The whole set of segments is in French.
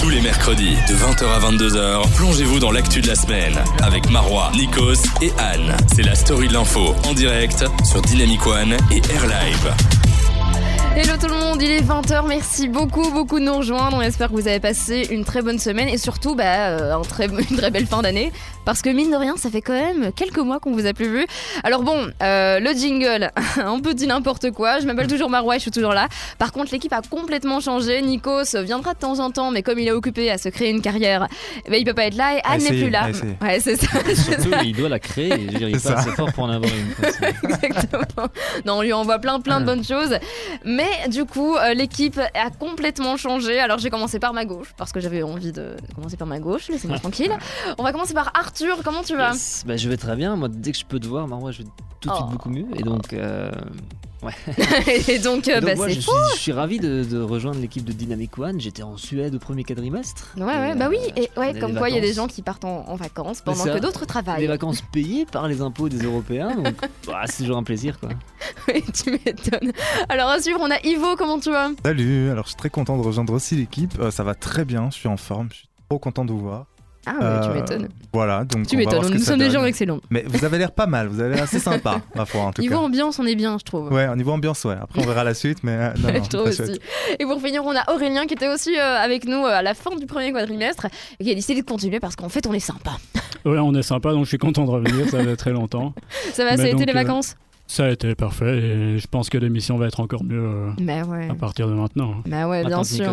Tous les mercredis, de 20h à 22h, plongez-vous dans l'actu de la semaine avec Marois, Nikos et Anne. C'est la story de l'info en direct sur Dynamic One et Air Live. Hello tout le monde, il est 20h, merci beaucoup beaucoup de nous rejoindre, on espère que vous avez passé une très bonne semaine et surtout bah, euh, un très, une très belle fin d'année parce que mine de rien ça fait quand même quelques mois qu'on vous a plus vu. Alors bon, euh, le jingle, un peu dit n'importe quoi, je m'appelle toujours Marois, je suis toujours là. Par contre l'équipe a complètement changé, Nikos viendra de temps en temps mais comme il est occupé à se créer une carrière, eh ben, il peut pas être là et Anne n'est plus là. Ouais c'est ça. Surtout il doit la créer, je dirais pas assez fort pour en avoir une. Exactement. Non on lui envoie plein plein de bonnes choses. Mais du coup, euh, l'équipe a complètement changé. Alors j'ai commencé par ma gauche, parce que j'avais envie de commencer par ma gauche, laissez-moi tranquille. On va commencer par Arthur, comment tu vas? Bah, Je vais très bien, moi dès que je peux te voir, moi je vais tout de suite oh. beaucoup mieux. Et donc... Euh, Ouais. et donc, euh, bah, c'est je, suis, je suis ravi de, rejoindre l'équipe de Dynamic One. J'étais en Suède au premier quadrimestre. Ouais, ouais, bah oui. Et ouais, comme quoi, il y a des gens qui partent en, vacances pendant que d'autres travaillent. Des vacances payées par les impôts des Européens. Donc, bah, c'est toujours un plaisir, quoi. oui, tu m'étonnes. Alors, à suivre, on a Ivo. Comment tu vas? Salut. Alors, je suis très content de rejoindre aussi l'équipe. Euh, ça va très bien. Je suis en forme. Je suis trop content de vous voir. Ah ouais, tu euh, m'étonnes. Voilà, donc. Tu m'étonnes, nous sommes des gens excellents. Mais vous avez l'air pas mal, vous avez l'air assez sympa, ma foi, en tout niveau cas. Niveau ambiance, on est bien, je trouve. Ouais, au niveau ambiance, ouais. Après, on verra la suite, mais. Euh, non, je trouve aussi. Et pour finir, on a Aurélien qui était aussi euh, avec nous à la fin du premier quadrimestre et qui a décidé de continuer parce qu'en fait, on est sympa. Ouais, on est sympa, donc je suis content de revenir, ça fait très longtemps. Ça va, ça a été les vacances? Ça a été parfait et je pense que l'émission va être encore mieux euh, à partir de maintenant. Bah ouais, bien sûr.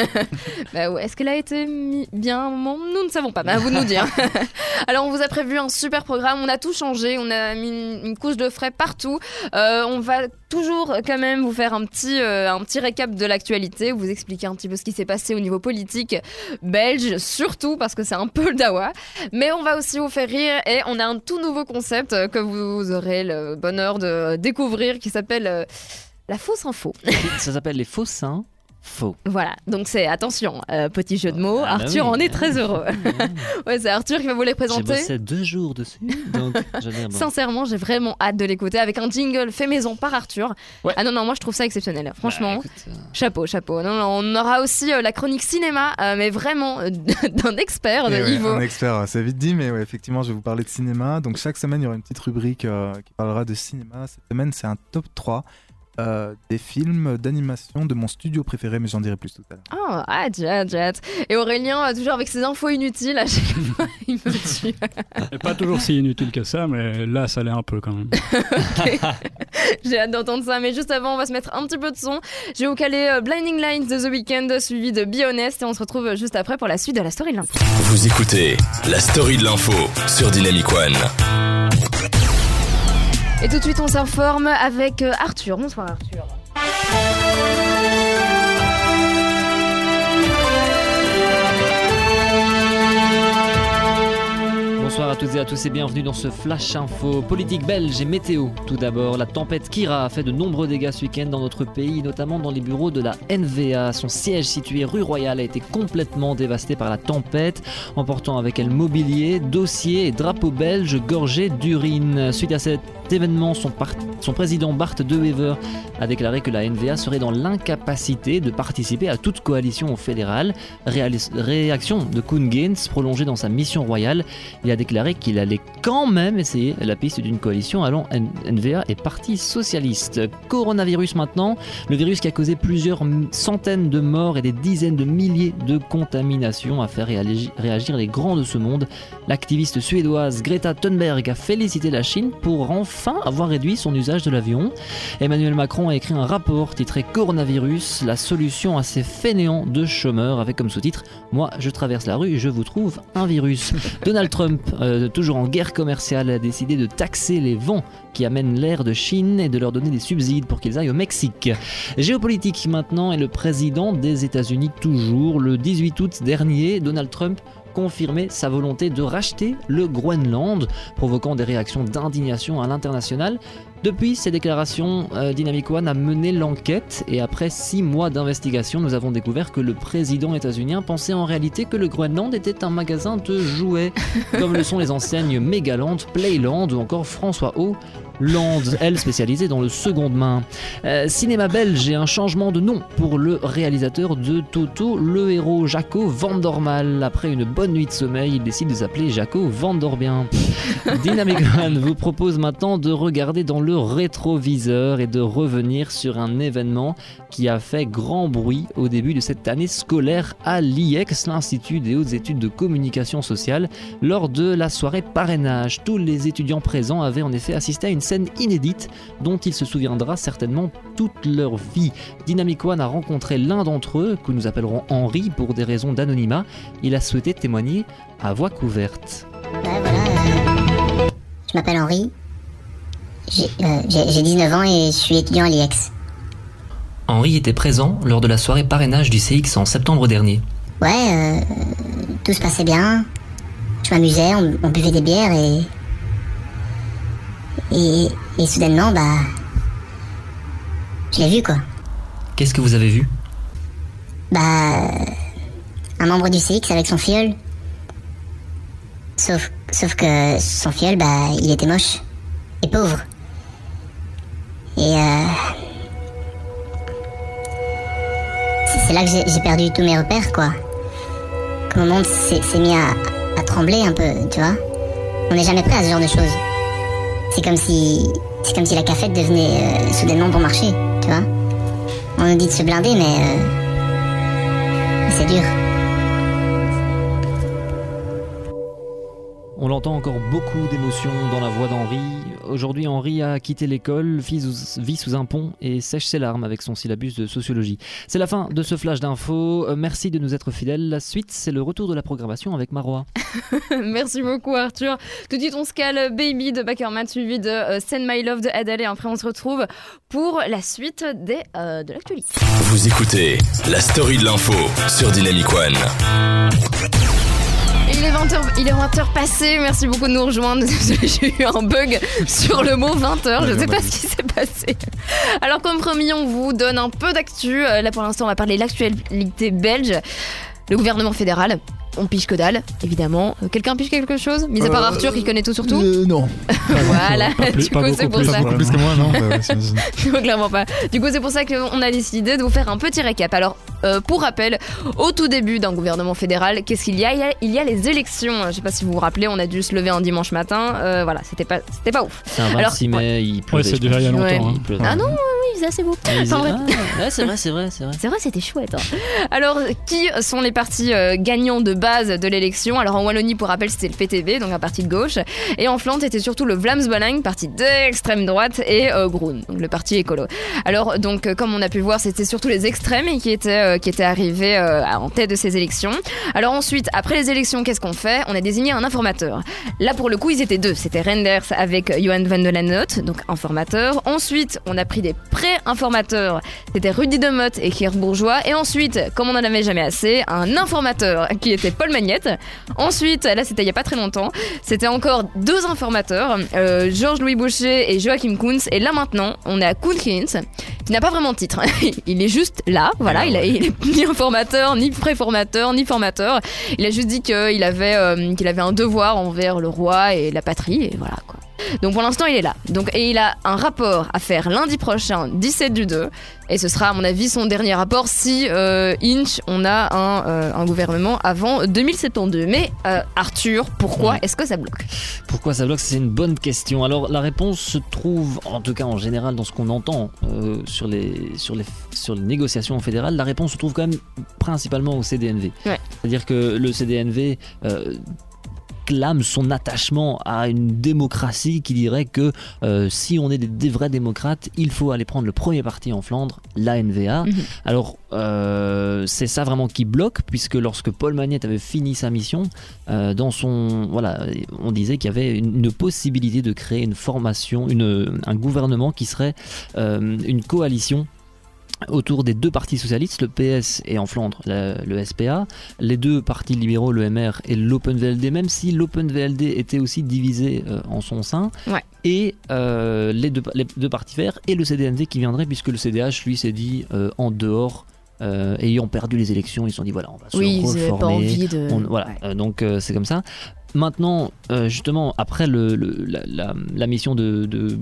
bah ouais. Est-ce qu'elle a été bien Nous ne savons pas, mais à vous de nous dire. Alors on vous a prévu un super programme, on a tout changé, on a mis une, couche de frais partout. Euh, on va toujours quand même vous faire un petit, euh, un petit récap de l'actualité, vous expliquer un petit peu ce qui s'est passé au niveau politique belge, surtout parce que c'est un peu le dawa. Mais on va aussi vous faire rire et on a un tout nouveau concept que vous aurez le bon de découvrir qui s'appelle euh, la fausse info. Ça s'appelle les faux seins faux. Voilà, donc c'est attention, euh, petit jeu de mots. Ah, bah Arthur en est très heureux. ouais, c'est Arthur qui va vous les présenter. J'ai bossé deux jours dessus, donc Sincèrement, j'ai vraiment hâte de l'écouter avec un jingle fait maison par Arthur. Ah non, non, moi je trouve ça exceptionnel. Franchement, bah, euh, chapeau, chapeau. Non, non, on aura aussi la chronique cinéma, mais vraiment d'un expert, de ouais, Un expert, c'est vite dit, mais ouais, effectivement, je vais vous parler de cinéma. Donc chaque semaine, il y aura une petite rubrique qui parlera de cinéma. Cette semaine, c'est un top 3 euh, des films d'animation de mon studio préféré, mais j'en dirai plus tout à l'heure. Oh, ah, jet, jet. Et Aurélien, euh, toujours avec ses infos inutiles, à chaque fois, il me tue. pas toujours si inutile que ça, mais là, ça l'est un peu quand même. J'ai hâte d'entendre ça, mais juste avant, on va se mettre un petit peu de son. Je vais vous caler euh, Blinding Lines de The Weeknd, suivi de Be Honest, et on se retrouve juste après pour la suite de la story de l'info. Vous écoutez la story de l'info sur Dynamic One. Et tout de suite, on s'informe avec euh, Arthur. Bonsoir Arthur. Bonsoir à toutes et à tous et bienvenue dans ce Flash Info politique belge et météo. Tout d'abord, la tempête Kira a fait de nombreux dégâts ce week-end dans notre pays, notamment dans les bureaux de la NVA. Son siège situé rue Royale a été complètement dévasté par la tempête, emportant avec elle mobilier, dossiers et drapeaux belges gorgés d'urine. Suite à cet événement, son, président Bart De Wever a déclaré que la NVA serait dans l'incapacité de participer à toute coalition fédérale. réaction de Koen Gaines, prolongée dans sa mission royale. Il a déclaré qu'il allait quand même essayer la piste d'une coalition allant NVA et Parti Socialiste. Coronavirus maintenant, le virus qui a causé plusieurs centaines de morts et des dizaines de milliers de contaminations a fait réagir les grands de ce monde. L'activiste suédoise Greta Thunberg a félicité la Chine pour enfin avoir réduit son usage de l'avion. Emmanuel Macron a écrit un rapport titré Coronavirus, la solution à ces fainéants de chômeurs, avec comme sous-titre Moi je traverse la rue et je vous trouve un virus. Donald Trump euh, toujours en guerre commerciale, a décidé de taxer les vents qui amènent l'air de Chine et de leur donner des subsides pour qu'ils aillent au Mexique. Géopolitique maintenant et le président des États-Unis toujours. Le 18 août dernier, Donald Trump confirmait sa volonté de racheter le Groenland, provoquant des réactions d'indignation à l'international. Depuis ces déclarations, euh, Dynamic One a mené l'enquête et après six mois d'investigation, nous avons découvert que le président états-unien pensait en réalité que le Groenland était un magasin de jouets, comme le sont les enseignes Megaland, Playland ou encore François O. Land, elle spécialisée dans le seconde main. Euh, cinéma belge et un changement de nom pour le réalisateur de Toto, le héros Jaco Vandormal. Après une bonne nuit de sommeil, il décide de s'appeler Jaco Vandorbien. Dynamic One vous propose maintenant de regarder dans le rétroviseur et de revenir sur un événement qui a fait grand bruit au début de cette année scolaire à l'IEX, l'Institut des hautes études de communication sociale, lors de la soirée parrainage. Tous les étudiants présents avaient en effet assisté à une scène inédite dont il se souviendra certainement toute leur vie. Dynamic One a rencontré l'un d'entre eux, que nous appellerons Henri pour des raisons d'anonymat. Il a souhaité témoigner à voix couverte. voilà, euh, je m'appelle Henri, j'ai 19 euh, ans et je suis étudiant à l'IEX. Henri était présent lors de la soirée parrainage du CX en septembre dernier. Ouais, euh, tout se passait bien. Je m'amusais, on, buvait des bières et... et. Et soudainement, bah. Je l'ai vu quoi. Qu'est-ce que vous avez vu? Bah. Un membre du CX avec son fiole. Sauf, sauf que son fiole, bah, il était moche. Et pauvre. Et euh. c'est là que j'ai perdu tous mes repères, quoi. Que mon monde s'est mis à, trembler un peu, tu vois. On n'est jamais prêt à ce genre de choses. C'est comme si, la cafette devenait euh, soudainement bon marché, tu vois. On nous dit de se blinder, mais, euh, mais c'est dur. On l'entend encore beaucoup d'émotions dans la voix d'Henri. Aujourd'hui, Henri a quitté l'école, vit sous un pont et sèche ses larmes avec son syllabus de sociologie. C'est la fin de ce flash d'infos. Euh, merci de nous être fidèles. La suite, c'est le retour de la programmation avec Marois. merci beaucoup, Arthur. Tout de suite, on se cale Baby de Backerman suivi de euh, Send My Love de Adele et après, on se retrouve pour la suite des, euh, de l'actualité. Vous écoutez la story de l'info sur Dynamic One. Il est 20h, il est 20h passé, merci beaucoup de nous rejoindre. J'ai eu un bug sur le mot 20h, je ne sais pas ce qui s'est passé. Alors comme promis, on vous donne un peu d'actu. Euh, là pour l'instant, on va parler de l'actualité belge. Le gouvernement fédéral on piche que dalle, évidemment. Euh, quelqu'un piche quelque chose Mis à part euh, Arthur qui connaît tout sur tout euh, Non. voilà, du coup c'est pour ça. Beaucoup plus que moi, non Non, clairement pas. Du coup c'est pour ça qu'on a décidé de vous faire un petit récap. Alors, pour rappel, au tout début d'un gouvernement fédéral, qu'est-ce qu'il y a, il y a les élections. Je sais pas si vous vous rappelez, on a dû se lever un dimanche matin. voilà, c'était pas, c'était pas ouf. C'est un 26 mai, il pleuvait. Ouais, c'est déjà il y a longtemps. Hein. Ah non, oui, faisait assez beau. Ah, c'est vrai, c'est vrai, c'est vrai. C'est vrai, c'était chouette. Hein. Alors, qui sont les partis gagnants de de l'élection. Alors en Wallonie, pour rappel, c'était le PTB, donc un parti de gauche. Et en Flandre, c'était surtout le Vlaams Belang, parti d'extrême droite, et euh, Groen, donc le parti écolo. Alors donc, euh, comme on a pu voir, c'était surtout les extrêmes qui étaient, euh, qui étaient arrivés en tête de ces élections. Alors ensuite, après les élections, qu'est-ce qu'on fait? On a désigné un informateur. Là, pour le coup, ils étaient deux. C'était Renders avec Johan van der Lanotte, donc informateur. Ensuite, on a pris des pré-informateurs. C'était Rudy Demotte et Kier Bourgeois. Et ensuite, comme on n'en avait jamais assez, un informateur qui était Paul Magnette Ensuite, là c'était il y a pas très longtemps, c'était encore deux informateurs, euh, Georges-Louis Boucher et Joachim Kunz. Et là maintenant, on est à Kuhn qui n'a pas vraiment de titre. il est juste là, voilà, il, a, est ni informateur, ni préformateur, ni formateur. Il a juste dit qu'il avait, euh, qu'il avait un devoir envers le roi et la patrie, et voilà quoi. Donc pour l'instant, il est là. Donc, et il a un rapport à faire lundi prochain, 17 du 2. Et ce sera, à mon avis, son dernier rapport si euh, Inch, on a un, euh, un, gouvernement avant 2072. Mais euh, Arthur, pourquoi est-ce que ça bloque? Pourquoi ça bloque? C'est une bonne question. Alors la réponse se trouve, en tout cas en général, dans ce qu'on entend sur, les, sur, les, sur les négociations fédérales, la réponse se trouve quand même principalement au CDNV. C'est-à-dire que le CDNV clame son attachement à une démocratie qui dirait que euh, si on est des, vrais démocrates, il faut aller prendre le premier parti en Flandre, la NVA. Mhm. Alors euh, c'est ça vraiment qui bloque, puisque lorsque Paul Magnette avait fini sa mission, euh, dans son voilà, on disait qu'il y avait une, possibilité de créer une formation, une, un gouvernement qui serait une coalition autour des deux partis socialistes, le PS et en Flandre le, SPA, les deux partis libéraux, le MR et l'Open VLD, même si l'Open VLD était aussi divisé euh, en son sein, et euh, les, deux, les, deux, partis verts et le CDNV qui viendrait, puisque le CDH lui s'est dit euh, en dehors. ayant perdu les élections, ils se sont dit voilà, on va se oui, reformer. Pas envie de... voilà, donc c'est comme ça. maintenant, justement, après le, la, mission de, de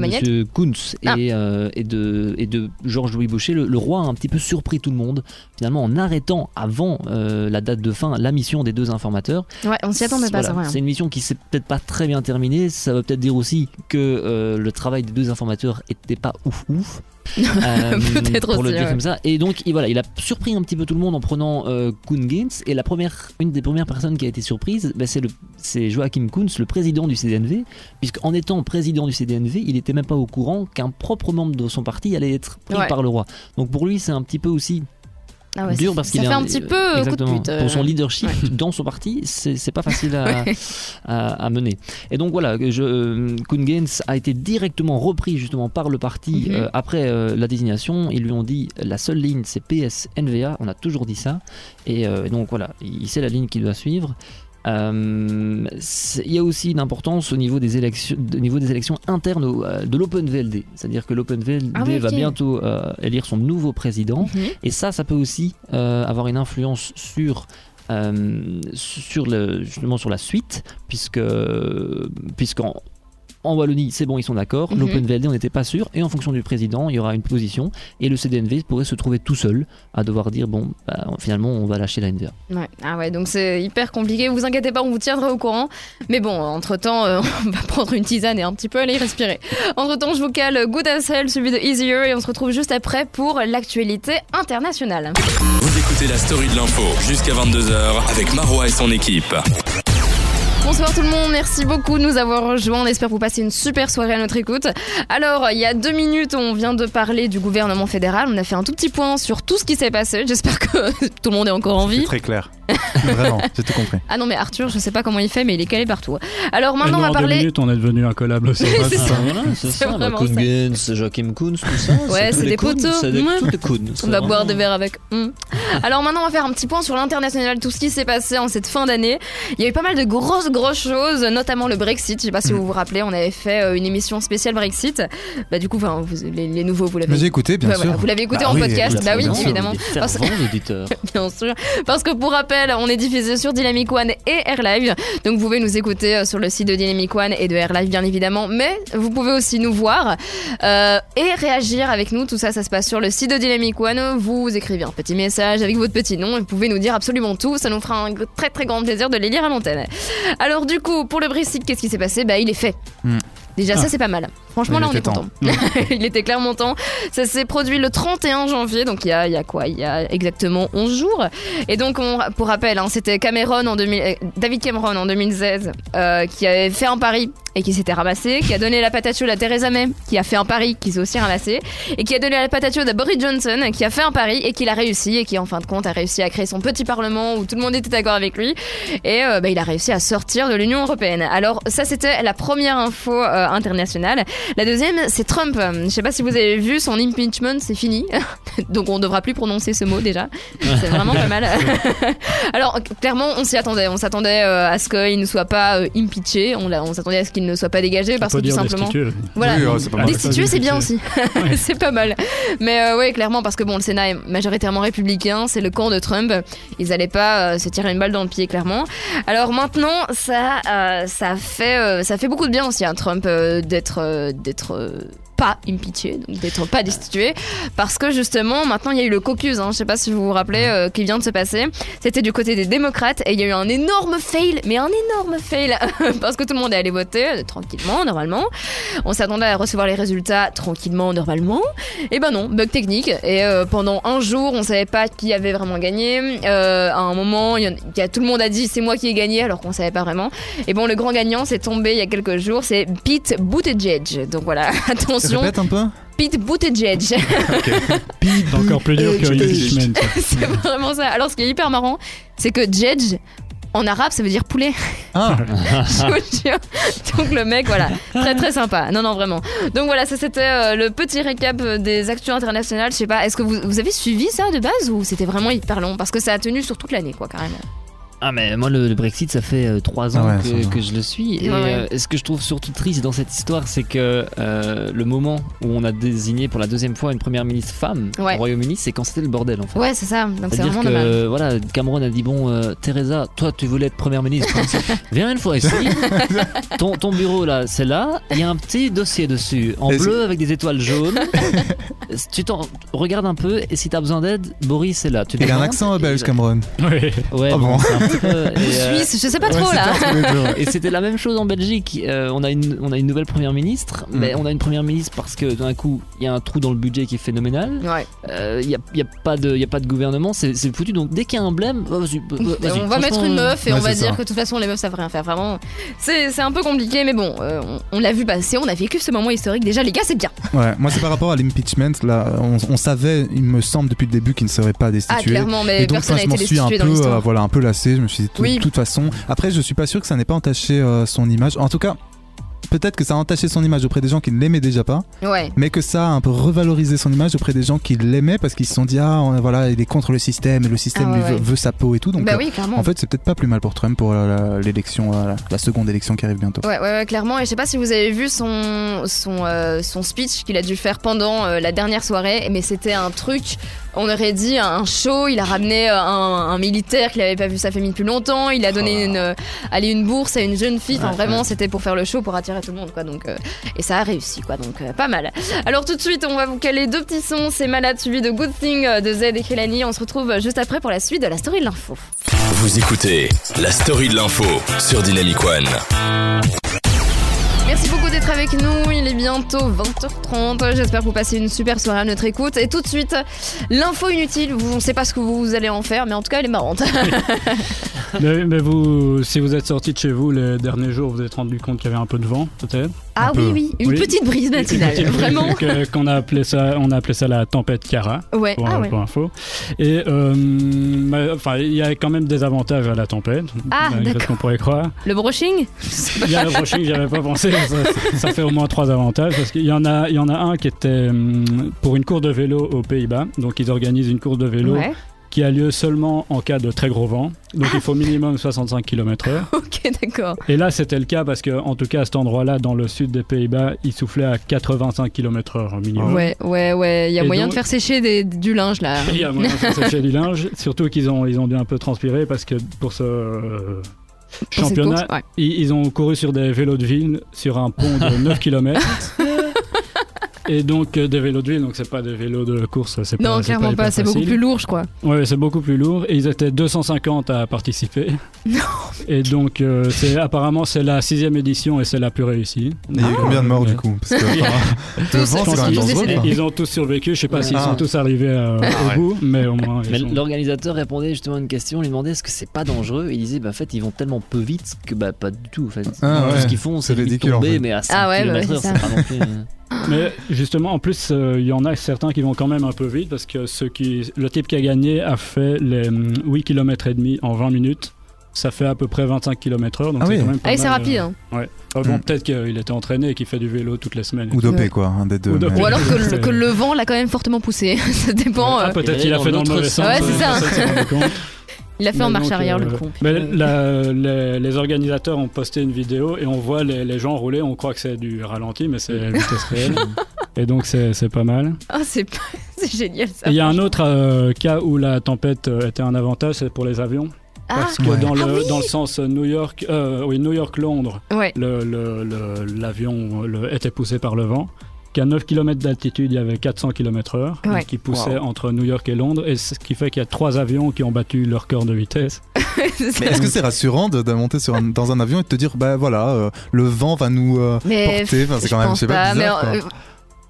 Monsieur Kuntz ah. euh, et, de, et de Georges-Louis Boucher, le, roi a un petit peu surpris tout le monde, finalement en arrêtant avant euh, la date de fin la mission des deux informateurs. Ouais, on s'y attendait pas, C'est une mission qui s'est peut-être pas très bien terminée, ça veut peut-être dire aussi que euh, le travail des deux informateurs était pas ouf ouf. Euh, Peut-être pour le dire comme ça. Et donc, il, voilà, il a surpris un petit peu tout le monde en prenant euh, Kuhn Et la première, une des premières personnes qui a été surprise, bah, c'est, le, c'est Joachim Kunz, le président du CDNV, puisqu'en étant président du CDNV, il n'était même pas au courant qu'un propre membre de son parti allait être pris par le roi. Donc pour lui, c'est un petit peu aussi ah dur parce qu'il fait un, petit peu euh, coup de pute. Pour son leadership dans son parti, c'est pas facile à, à, mener. Et donc voilà, je, euh, a été directement repris justement par le parti mhm. euh, après euh, la désignation. Ils lui ont dit la seule ligne c'est PS NVA, on a toujours dit ça. Et donc voilà, il sait la ligne qu'il doit suivre. Euh, il y a aussi une importance au niveau des élections, au niveau des élections internes euh, de l'OpenVLD. C'est-à-dire que l'OpenVLD ah va bientôt euh, élire son nouveau président. Mhm. Et ça, ça peut aussi avoir une influence sur sur le, justement sur la suite, puisque puisqu'en en Wallonie, c'est bon, ils sont d'accord. L'Open VLD, on n'était pas sûr. Et en fonction du président, il y aura une position. Et le CDNV pourrait se trouver tout seul à devoir dire bon, bah, finalement, on va lâcher la NVA. Ouais. Ah ouais, donc c'est hyper compliqué. Vous inquiétez pas, on vous tiendra au courant. Mais bon, entre temps, euh, on va prendre une tisane et un petit peu aller respirer. Entre temps, je vous cale Good as Hell, celui de Easier. Et on se retrouve juste après pour l'actualité internationale. Vous écoutez la story de l'info jusqu'à 22h avec Marois et son équipe. Bonsoir tout le monde, merci beaucoup de nous avoir rejoints. On espère vous passer une super soirée à notre écoute. Alors, il y a deux minutes, on vient de parler du gouvernement fédéral. On a fait un tout petit point sur tout ce qui s'est passé. J'espère que tout le monde est encore en vie. Très clair. Vraiment, j'ai tout compris. Ah non, mais Arthur, je sais pas comment il fait, mais il est calé partout. Alors maintenant, on va parler. En deux minutes, on est devenu incollable aussi. c'est ça, c'est ça. ça. Joachim Koons, tout ça. Ouais, c'est des poteaux. C'est des On va boire des verres avec. Hmm. Alors maintenant, on va faire un petit point sur l'international, tout ce qui s'est passé en cette fin d'année. Il y a eu pas mal de grosses, grosses choses, notamment le Brexit. Je sais pas si hmm. vous vous rappelez, on avait fait euh, une émission spéciale Brexit. Bah, du coup, vous, les, nouveaux, vous l'avez. écouté, bien sûr. vous l'avez écouté bah en podcast. Bah oui, évidemment. Bien sûr. Parce que pour rappel, on est diffusé sur Dynamic One et AirLive. Donc vous pouvez nous écouter euh, sur le site de Dynamic One et de AirLive bien évidemment. Mais vous pouvez aussi nous voir euh, et réagir avec nous. Tout ça, ça se passe sur le site de Dynamic One. Vous écrivez un petit message avec votre petit nom et vous pouvez nous dire absolument tout. Ça nous fera un très très grand plaisir de les lire à l'antenne. Alors du coup, pour le Brexit, qu'est-ce qui s'est passé? Bah il est fait. Hmm. Déjà, ça, ah. c'est pas mal. Franchement, là, on est content. il était clairement temps. Ça s'est produit le 31 janvier, donc il y a, il y a quoi? Il y a exactement 11 jours. Et donc, on, pour rappel, hein, c'était Cameron en 2000, euh, David Cameron en 2016 euh, qui avait fait un pari et qui s'était ramassé, qui a donné la patate chaude à Theresa May, qui a fait un pari, qui s'est aussi ramassé, et qui a donné la patate chaude à Boris Johnson, qui a fait un pari et qui l'a réussi, et qui en fin de compte a réussi à créer son petit parlement où tout le monde était d'accord avec lui, et euh, bah, il a réussi à sortir de l'Union européenne. Alors ça, c'était la première info internationale. La deuxième, c'est Trump. Je sais pas si vous avez vu son impeachment, c'est fini. Donc on devra plus prononcer ce mot déjà. C'est vraiment pas mal. Alors clairement, on s'y attendait. On s'attendait euh, à ce qu'il ne soit pas euh, impeaché. On, on s'attendait à ce qu'il ne soit pas dégagé parce que tout simplement. Voilà. destitué, c'est bien aussi. c'est pas mal. Mais euh, ouais, clairement parce que bon, le Sénat est majoritairement républicain. C'est le camp de Trump. Ils allaient pas se tirer une balle dans le pied, clairement. Alors maintenant, ça, ça fait, ça fait beaucoup de bien aussi à hein, Trump d'être d'être pas impeaché, donc d'être pas destitué, parce que justement maintenant il y a eu le caucus, hein, je sais pas si vous vous rappelez, euh, qui vient de se passer. C'était du côté des démocrates et il y a eu un énorme fail, mais un énorme fail, parce que tout le monde est allé voter euh, tranquillement, normalement. On s'attendait à recevoir les résultats tranquillement, normalement. Et ben non, bug technique. Et euh, pendant un jour, on savait pas qui avait vraiment gagné. à un moment, y, a, tout le monde a dit c'est moi qui ai gagné, alors qu'on savait pas vraiment. Et bon, le grand gagnant, c'est tombé il y a quelques jours, c'est Pete Buttigieg. Donc voilà, attention Répète un peu Pete Buttigieg. Pete, encore plus dur que impeachment. c'est vraiment ça. Alors, ce qui est hyper marrant, c'est que Jedge, en arabe, ça veut dire poulet. Ah. Donc le mec, voilà, très très sympa. Non, non, vraiment. Donc voilà, ça c'était euh, le petit récap des actus internationales. Je sais pas, est-ce que vous, vous, avez suivi ça de base ou c'était vraiment hyper long? Parce que ça a tenu sur toute l'année, quoi, carrément. Ah mais moi le, Brexit ça fait 3 ans que, je le suis. Et ce que je trouve surtout triste dans cette histoire c'est que le moment où on a désigné pour la deuxième fois une première ministre femme au Royaume-Uni c'est quand c'était le bordel en fait. Ouais c'est ça. Donc c'est vraiment que, Voilà Cameron a dit bon Teresa toi tu voulais être première ministre. Viens une fois ici. Ton, ton bureau là c'est là. Il y a un petit dossier dessus en bleu avec des étoiles jaunes. Tu t'en regardes un peu et si t'as besoin d'aide Boris est là. Tu il a un accent belge Cameron. ouais, ouais ah bon, Suisse je sais pas trop là. et c'était la même chose en Belgique. Euh, on, a une, on a une nouvelle première ministre mm. mais on a une première ministre parce que d'un coup il y a un trou dans le budget qui est phénoménal. Il euh, n'y a, y a, pas de, y a pas de gouvernement c'est foutu. Donc dès qu'il y a un blême oh, on va mettre une meuf et on va dire que de toute façon les meufs savent rien faire. Vraiment c'est un peu compliqué mais bon euh, on, l'a vu passer on a vécu ce moment historique. Déjà les gars c'est bien. Ouais moi c'est par rapport à l'impeachment là on, savait il me semble depuis le début qu'il ne serait pas destitué. Ah clairement mais et donc personne je m'en suis un peu voilà un peu lassé. Je me suis dit de toute façon. Après je suis pas sûr que ça n'ait pas entaché son image. En tout cas peut-être que ça a entaché son image auprès des gens qui ne l'aimaient déjà pas, mais que ça a un peu revalorisé son image auprès des gens qui l'aimaient parce qu'ils se sont dit ah voilà il est contre le système et le système ah lui Veut, sa peau et tout. Donc bah euh, en fait c'est peut-être pas plus mal pour Trump pour euh, l'élection euh, la, seconde élection qui arrive bientôt. Ouais, ouais, clairement. Et je sais pas si vous avez vu son son, son speech qu'il a dû faire pendant la dernière soirée mais c'était un truc on aurait dit un show. Il a ramené un, militaire qui n'avait pas vu sa famille depuis longtemps. Il a donné oh. une, allez, une bourse à une jeune fille. Enfin, vraiment, c'était pour faire le show, pour attirer tout le monde, quoi. Donc, euh, et ça a réussi, quoi. Donc, euh, pas mal. Alors, tout de suite, on va vous caler deux petits sons. C'est Malade suivi de Good Thing euh, de Z et Kelani. On se retrouve juste après pour la suite de la story de l'info. Vous écoutez la story de l'info sur Dynamic One. Merci beaucoup d'être avec nous. Il est bientôt 20h30. J'espère que vous passez une super soirée à notre écoute. Et tout de suite, l'info inutile. on ne sait pas ce que vous allez en faire, mais en tout cas, elle est marrante. mais, vous, si vous êtes sorti de chez vous les derniers jours, vous vous êtes rendu compte qu'il y avait un peu de vent, peut-être? Ah oui, oui, une petite brise matinale, vraiment. Qu'on a appelé ça, on a appelé ça la tempête Cara. Ouais. Pour, ah info. Et euh, enfin, il y a quand même des avantages à la tempête. Ah, d'accord. qu'on pourrait croire? Le brushing? Il y a le brushing, j'y avais pas pensé ça, fait au moins trois avantages parce qu'il y en a, il y en a un qui était hum, pour une course de vélo aux Pays-Bas. Donc ils organisent une course de vélo. Qui a lieu seulement en cas de très gros vent. Donc il faut minimum 65 km/h. ok, d'accord. Et là, c'était le cas parce que, en tout cas, à cet endroit-là, dans le sud des Pays-Bas, il soufflait à 85 km/h minimum. Ouais, ouais, ouais. Il y a moyen de faire sécher du linge là. Il y a moyen de faire sécher du linge. Surtout qu'ils ont, ils ont dû un peu transpirer parce que pour ce championnat, ils, ont couru sur des vélos de ville sur un pont de 9 km. Et donc euh, des vélos de ville, donc c'est pas des vélos de course, c'est Non, clairement pas, c'est beaucoup plus lourd, je crois. Ouais, c'est beaucoup plus lourd. Et ils étaient 250 à participer. Non. Et donc, euh, c'est apparemment c'est la sixième édition et c'est la plus réussie. il y a eu combien de morts du coup Parce que, ils, ont tous survécu. Je sais pas s'ils sont tous arrivés euh, ah au bout, mais au moins. L'organisateur répondait justement à une question. On lui demandait est-ce que c'est pas dangereux? Il disait bah, en fait ils vont tellement peu vite que bah pas du tout. En fait. Ah tout ce qu'ils font c'est ridicule tomber, mais à 5 ah ouais, km bah, c'est pas non plus. Mais justement, en plus, euh, il y en a certains qui vont quand même un peu vite parce que ceux qui, le type qui a gagné a fait les 8 km et demi en 20 minutes. Ça fait à peu près 25 km/h. Donc ah c'est quand même ah c'est rapide. Hein. Euh, ouais. Ah bon, mm. peut-être qu'il était entraîné et qu'il fait du vélo toutes les semaines. Ou dopé, quoi, un des deux. Ou, alors que le, vent l'a quand même fortement poussé. ça dépend. Ah, peut-être qu'il a fait dans le mauvais sens. Ouais, c'est ça. Il a fait en marche arrière le euh, con. Mais les, organisateurs ont posté une vidéo et on voit les, gens rouler. On croit que c'est du ralenti, mais c'est vitesse réelle. Et donc c'est pas mal. Ah, c'est génial ça. Il y a un autre euh, cas où la tempête euh, était un avantage, c'est pour les avions. Ah, Parce que dans, le, ah dans le sens New York, oui, New York-Londres, l'avion était poussé par le vent qu'à 9 km d'altitude, il y avait 400 km/h qui poussait entre New York et Londres, et ce qui fait qu'il y a trois avions qui ont battu leur corps de vitesse. Mais est-ce que c'est rassurant de, monter sur dans un avion et de te dire, bah voilà, euh, le vent va nous euh, porter? C'est quand même, pas, bizarre, euh,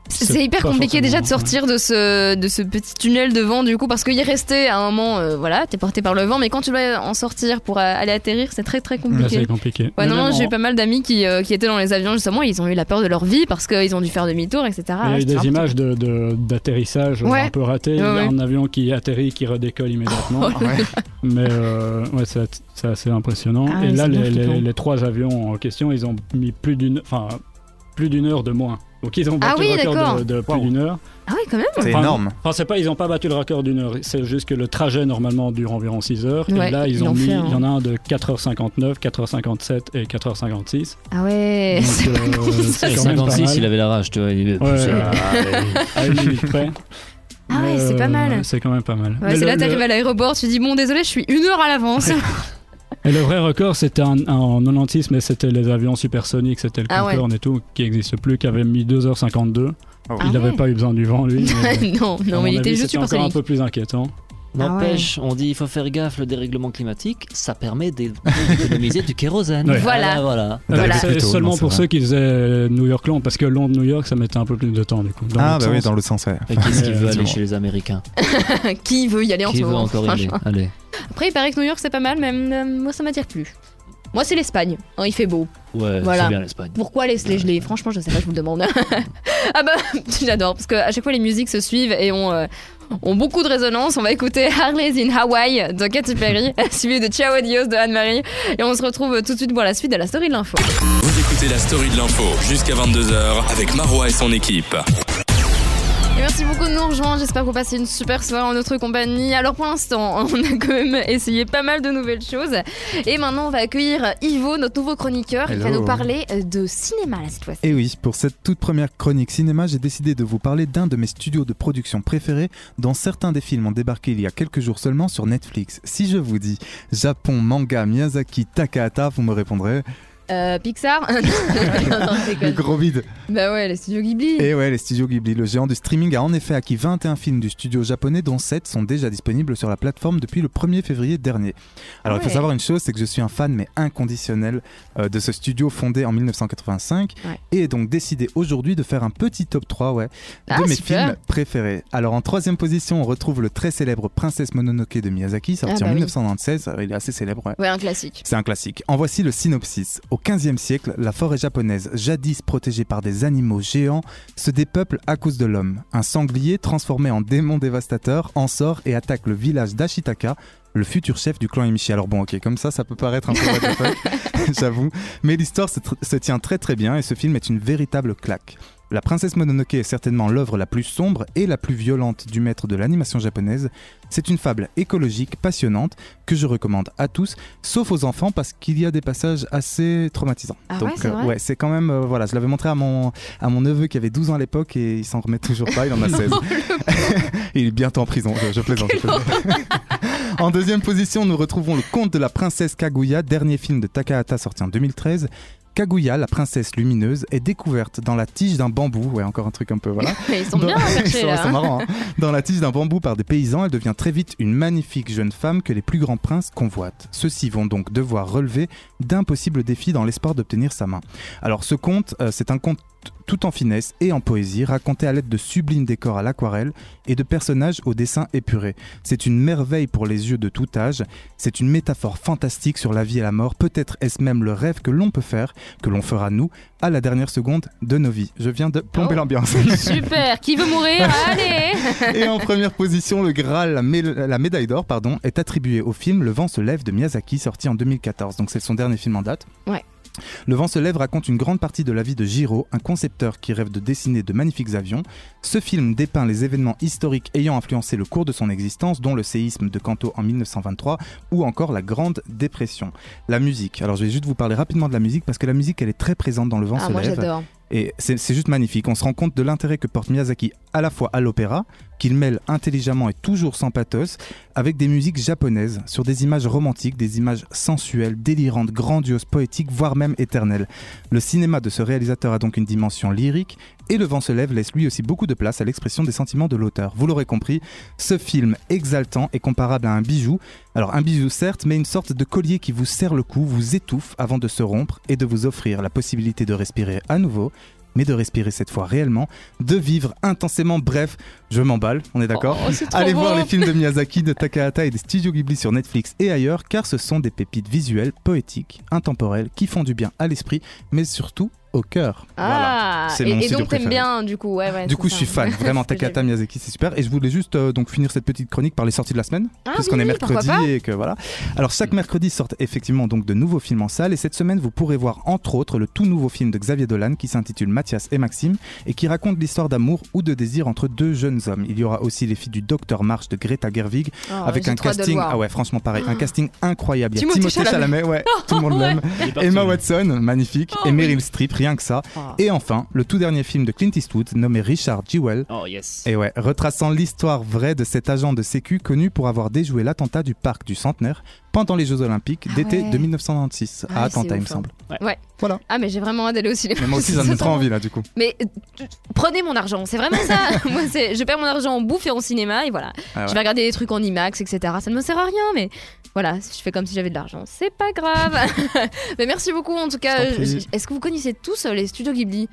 c'est hyper compliqué déjà de sortir de ce, de ce petit tunnel de vent du coup parce qu'il est resté à un moment, euh, voilà, t'es porté par le vent, mais quand tu dois en sortir pour aller atterrir, c'est très très compliqué. c'est compliqué. Ouais, non, j'ai eu pas mal d'amis qui, euh, qui, étaient dans les avions justement, ils ont eu la peur de leur vie parce qu'ils ont dû faire demi-tour, etc. Il y a eu des images d'atterrissage de, un peu ratées, un avion qui atterrit, qui redécolle immédiatement. Oh mais euh, ouais, c'est assez impressionnant. Ah Et là, les, les, les, trois avions en question, ils ont mis plus d'une, enfin, plus d'une heure de moins Donc ils ont battu Ah oui, le record de, de plus d'une heure. Ah oui, quand même. C'est Enfin, énorme. Enfin, c'est pas, ils n'ont pas battu le record d'une heure. C'est juste que le trajet normalement dure environ 6 heures. Ouais, et là, ils ils ont mis, hein. il y en a un de 4h59, 4h57 et 4h56. Ah ouais. Donc, euh, c'est quand même pas 56, mal. il avait la rage, tu vois. il est- Ouais, c'est- à une minute près. Ah ouais, c'est pas euh, mal. C'est quand même pas mal. Ouais, c'est là, le- t'arrives à l'aéroport, tu dis bon, désolé, je suis une heure à l'avance. Et le vrai record, c'était en, en 96, mais c'était les avions supersoniques, c'était le Ah ouais. Concorde et tout, qui n'existe plus, qui avait mis 2h52. Ah il n'avait ouais. pas eu besoin du vent, lui. mais, non, non, mais il était avis, juste encore un peu plus inquiétant. N'empêche, on dit il faut faire gaffe, le dérèglement climatique, ça permet d'é- d'économiser du kérosène. Ouais. Voilà. Ah, voilà. Voilà. C'est seulement non, pour vrai. ceux qui faisaient New York-Londres, parce que Londres-New York, ça mettait un peu plus de temps, du coup. Dans Ah bah oui, dans l'autre sens, ouais. Et Qu'est-ce qui veut aller chez les Américains? Qui veut y aller en Qui ce veut moment encore y aller? Allez. Après, il paraît que New York c'est pas mal, mais euh, moi ça m'attire plus. Moi c'est l'Espagne, Hein, il fait beau. Ouais, Voilà. c'est bien l'Espagne. Pourquoi les, geler Franchement, je sais pas, je vous le demande. ah bah, j'adore, parce qu'à chaque fois les musiques se suivent et ont, euh, ont beaucoup de résonance. On va écouter Harley's in Hawaii de Katy Perry, suivi de Ciao Adios de Anne-Marie. Et on se retrouve tout de suite pour la suite de la story de l'info. Vous écoutez la story de l'info jusqu'à 22h avec Marois et son équipe. Et merci beaucoup de nous rejoindre. J'espère que vous passez une super soirée en notre compagnie. Alors pour l'instant, on a quand même essayé pas mal de nouvelles choses. Et maintenant, on va accueillir Ivo, notre nouveau chroniqueur. Il va nous parler euh, de cinéma là, cette fois-ci. Et oui, pour cette toute première chronique cinéma, j'ai décidé de vous parler d'un de mes studios de production préférés, dont certains des films ont débarqué il y a quelques jours seulement sur Netflix. Si je vous dis Japon, manga, Miyazaki, Takahata, vous me répondrez Euh, Pixar le gros vide. Bah ouais, les studios Ghibli. Et ouais, les studios Ghibli, le géant du streaming a en effet acquis 21 films du studio japonais, dont 7 sont déjà disponibles sur la plateforme depuis le 1er février dernier. Alors il faut savoir une chose, c'est que je suis un fan mais inconditionnel euh, de ce studio fondé en 1985 Ouais. et donc décidé aujourd'hui de faire un petit top 3 ouais, de Ah, mes super. films préférés. Alors en troisième position, on retrouve le très célèbre Princesse Mononoke de Miyazaki, sorti Ah bah en oui. 1996, Euh, il est assez célèbre. ouais. Ouais, un classique. C'est un classique. En voici le synopsis. Au XVe siècle, la forêt japonaise, jadis protégée par des animaux géants, se dépeuple à cause de l'homme. Un sanglier, transformé en démon dévastateur, en sort et attaque le village d'Ashitaka, le futur chef du clan Emishi. Alors bon, ok, comme ça, ça peut paraître un peu what j'avoue. Mais l'histoire se tient très très bien et ce film est une véritable claque. La princesse Mononoke est certainement l'œuvre la plus sombre et la plus violente du maître de l'animation japonaise. C'est une fable écologique passionnante que je recommande à tous, sauf aux enfants parce qu'il y a des passages assez traumatisants. Ah ouais, Donc c'est ouais, c'est quand même euh, voilà, je l'avais montré à mon à mon neveu qui avait 12 ans à l'époque et il s'en remet toujours pas, il en a 16. il est bientôt en prison, je, je plaisante. je plaisante. en deuxième position, nous retrouvons le conte de la princesse Kaguya, dernier film de Takahata sorti en 2013. Kaguya, la princesse lumineuse, est découverte dans la tige d'un bambou. Ouais, encore un truc un peu voilà. Ils sont Dans- bien là. hein. marrants, hein. Dans la tige d'un bambou par des paysans, elle devient très vite une magnifique jeune femme que les plus grands princes convoitent. Ceux-ci vont donc devoir relever d'impossibles défis dans l'espoir d'obtenir sa main. Alors ce conte, euh, c'est un conte tout en finesse et en poésie, raconté à l'aide de sublimes décors à l'aquarelle et de personnages au dessin épuré. C'est une merveille pour les yeux de tout âge, c'est une métaphore fantastique sur la vie et la mort, peut-être est-ce même le rêve que l'on peut faire, que l'on fera nous, à la dernière seconde de nos vies. Je viens de plomber Oh. l'ambiance. Super, qui veut mourir? Allez Et en première position, le Graal, la, mé- la médaille d'or, pardon, est attribuée au film Le vent se lève de Miyazaki, sorti en 2014. Donc c'est son dernier film en date. Ouais. Le vent se lève raconte une grande partie de la vie de Jiro, un concepteur qui rêve de dessiner de magnifiques avions. Ce film dépeint les événements historiques ayant influencé le cours de son existence, dont le séisme de Kanto en 1923 ou encore la Grande Dépression. La musique. Alors je vais juste vous parler rapidement de la musique parce que la musique elle est très présente dans Le vent Ah, se moi lève. Et c'est juste magnifique. On se rend compte de l'intérêt que porte Miyazaki à la fois à l'opéra, qu'il mêle intelligemment et toujours sans pathos, avec des musiques japonaises, sur des images romantiques, des images sensuelles, délirantes, grandioses, poétiques, voire même éternelles. Le cinéma de ce réalisateur a donc une dimension lyrique, et Le vent se lève laisse lui aussi beaucoup de place à l'expression des sentiments de l'auteur. Vous l'aurez compris, ce film exaltant est comparable à un bijou. Alors un bijou certes, mais une sorte de collier qui vous serre le cou, vous étouffe avant de se rompre et de vous offrir la possibilité de respirer à nouveau, mais de respirer cette fois réellement, de vivre intensément. Bref, je m'emballe, on est d'accord Oh, trop Allez voir les films de Miyazaki, de Takahata et des studios Ghibli sur Netflix et ailleurs, car ce sont des pépites visuelles, poétiques, intemporelles, qui font du bien à l'esprit, mais surtout au cœur. Ah, C'est mon et, et donc t'aimes bien du coup, ouais, ouais. Du c'est coup, je suis fan. Vraiment, vu. Miyazaki, c'est super. Et je voulais juste euh, donc finir cette petite chronique par les sorties de la semaine, Ah puisqu'on oui, est mercredi et que voilà. Alors chaque mercredi sortent effectivement donc de nouveaux films en salle. Et cette semaine, vous pourrez voir entre autres le tout nouveau film de Xavier Dolan qui s'intitule Mathias et Maxime et qui raconte l'histoire d'amour ou de désir entre deux jeunes hommes. Il y aura aussi les filles du Docteur March de Greta Gerwig Oh, avec un casting. Ah ouais, franchement pareil, un casting incroyable. Il y a Timothée Timothée Chalamet. Chalamet, ouais, tout le monde l'aime. Emma. Watson, magnifique, Oh et oui. Meryl Streep, rien que ça. Ah. Et enfin, le tout dernier film de Clint Eastwood nommé Richard Jewell. Oh yes. Et ouais, retraçant l'histoire vraie de cet agent de sécu connu pour avoir déjoué l'attentat du parc du Centenaire pendant les Jeux Olympiques Ah d'été ouais. de 1996 Ouais, à Atlanta, il me hein. semble. Ouais. Voilà. Ah, mais j'ai vraiment hâte d'aller au cinéma. Mais moi aussi, ça me Sincèrement. envie là, du coup. Mais euh, prenez mon argent, c'est vraiment ça. Moi, je perds mon argent en bouffe et en cinéma et voilà. Ah ouais. Je vais regarder des trucs en IMAX, etc. Ça ne me sert à rien, mais voilà, je fais comme si j'avais de l'argent. C'est pas grave. mais merci beaucoup en tout cas. Est-ce que vous connaissez tous euh, les studios Ghibli?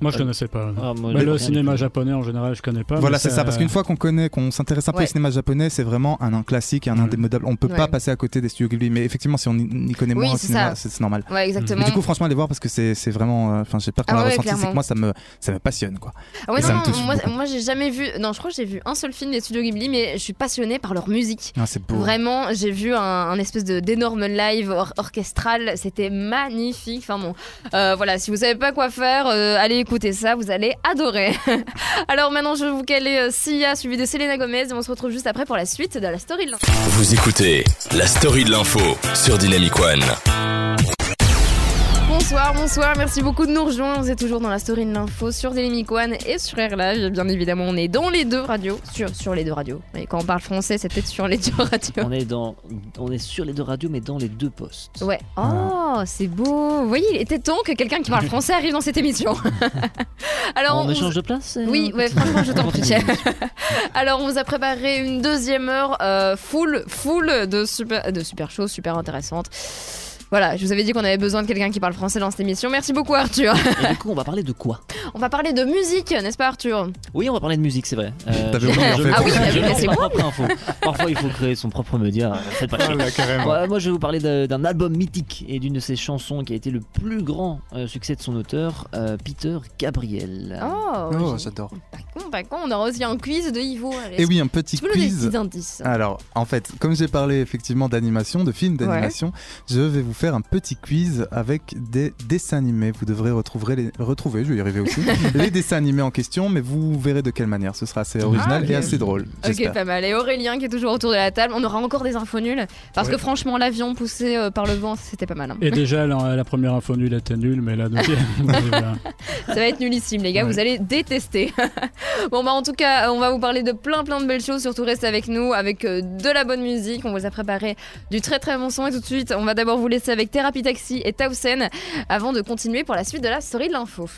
Moi, je connaissais pas. Ah, moi, Bah, le cinéma japonais en général, je connais pas. Voilà, c'est ça, parce qu'une fois qu'on connaît, qu'on s'intéresse un peu Ouais. au cinéma japonais, c'est vraiment un, un classique, un indémodable. On peut Ouais. pas passer à côté des studios Ghibli, mais effectivement, si on y, y connaît Oui, moins au c'est cinéma, c'est normal. Ouais, exactement. Mais du coup, franchement, allez voir parce que c'est c'est vraiment. euh, Enfin, j'ai peur qu'on Ah l'a ouais, ressenti, c'est que moi, ça me, ça me passionne, quoi. Ah ouais, non, moi, moi j'ai jamais vu. Non, je crois que j'ai vu un seul film des studios Ghibli, mais je suis passionnée par leur musique. Ah, c'est beau. Vraiment, j'ai vu un, un espèce de d'énorme live or- orchestral, c'était magnifique. Enfin bon, euh, voilà, si vous savez pas quoi faire, euh, allez écouter ça, vous allez adorer. Alors maintenant, je vais vous caler euh, Sia suivi de Selena Gomez et on se retrouve juste après pour la suite de la story de l'info. Vous écoutez la story de l'info sur Dynamic One. Bonsoir, bonsoir, merci beaucoup de nous rejoindre. Vous êtes toujours dans la story de l'info sur Dynamic One et sur Air Live. Bien évidemment, on est dans les deux radios, sur, sur les deux radios. Et quand on parle français, c'est peut-être sur les deux radios. On est dans, on est sur les deux radios, mais dans les deux postes. Ouais. Oh, c'est beau. Vous voyez, il était temps que quelqu'un qui parle français arrive dans cette émission. Alors, on on- échange de place euh, Oui, ouais, franchement, je t'en prie. Alors, on vous a préparé une deuxième heure euh, full, full de super, de super choses, super intéressantes. Voilà, je vous avais dit qu'on avait besoin de quelqu'un qui parle français dans cette émission. Merci beaucoup, Arthur. Et du coup, on va parler de quoi On va parler de musique, n'est-ce pas, Arthur? Oui, on va parler de musique, c'est vrai. Euh, T'avais je- oublié, en je- fait. Ah oui, ah mais lance c'est moi. propre info. Parfois, il faut créer son propre média. Faites pas chier. Ah, carrément. Ouais, moi, je vais vous parler d'un album mythique et d'une de ses chansons qui a été le plus grand euh, succès de son auteur, euh, Peter Gabriel. Oh, Oh, j'adore. pas con, pas con. On aura aussi un quiz de Ivo. Et oui, un petit Tu des quiz. petits indices Alors, en fait, comme j'ai parlé effectivement d'animation, de films d'animation, je vais vous faire un petit quiz avec des dessins animés. Vous devrez retrouver, les... retrouver je vais y arriver aussi, les dessins animés en question, mais vous verrez de quelle manière. Ce sera assez original ok. et assez drôle. Ok, pas mal. Et Aurélien qui est toujours autour de la table. On aura encore des infos nulles. Parce Ouais. que franchement, l'avion poussé euh, par le vent, c'était pas mal. hein. Et déjà, la, la première info nulle était nulle, mais la deuxième. Ça va être nullissime, les gars. Ouais. Vous allez détester. bon, bah, en tout cas, on va vous parler de plein, plein de belles choses. Surtout, restez avec nous avec euh, de la bonne musique. On vous a préparé du très, très bon son. Et tout de suite, on va d'abord vous laisser avec Thérapie Taxi et Tausen avant de continuer pour la suite de la story de l'info.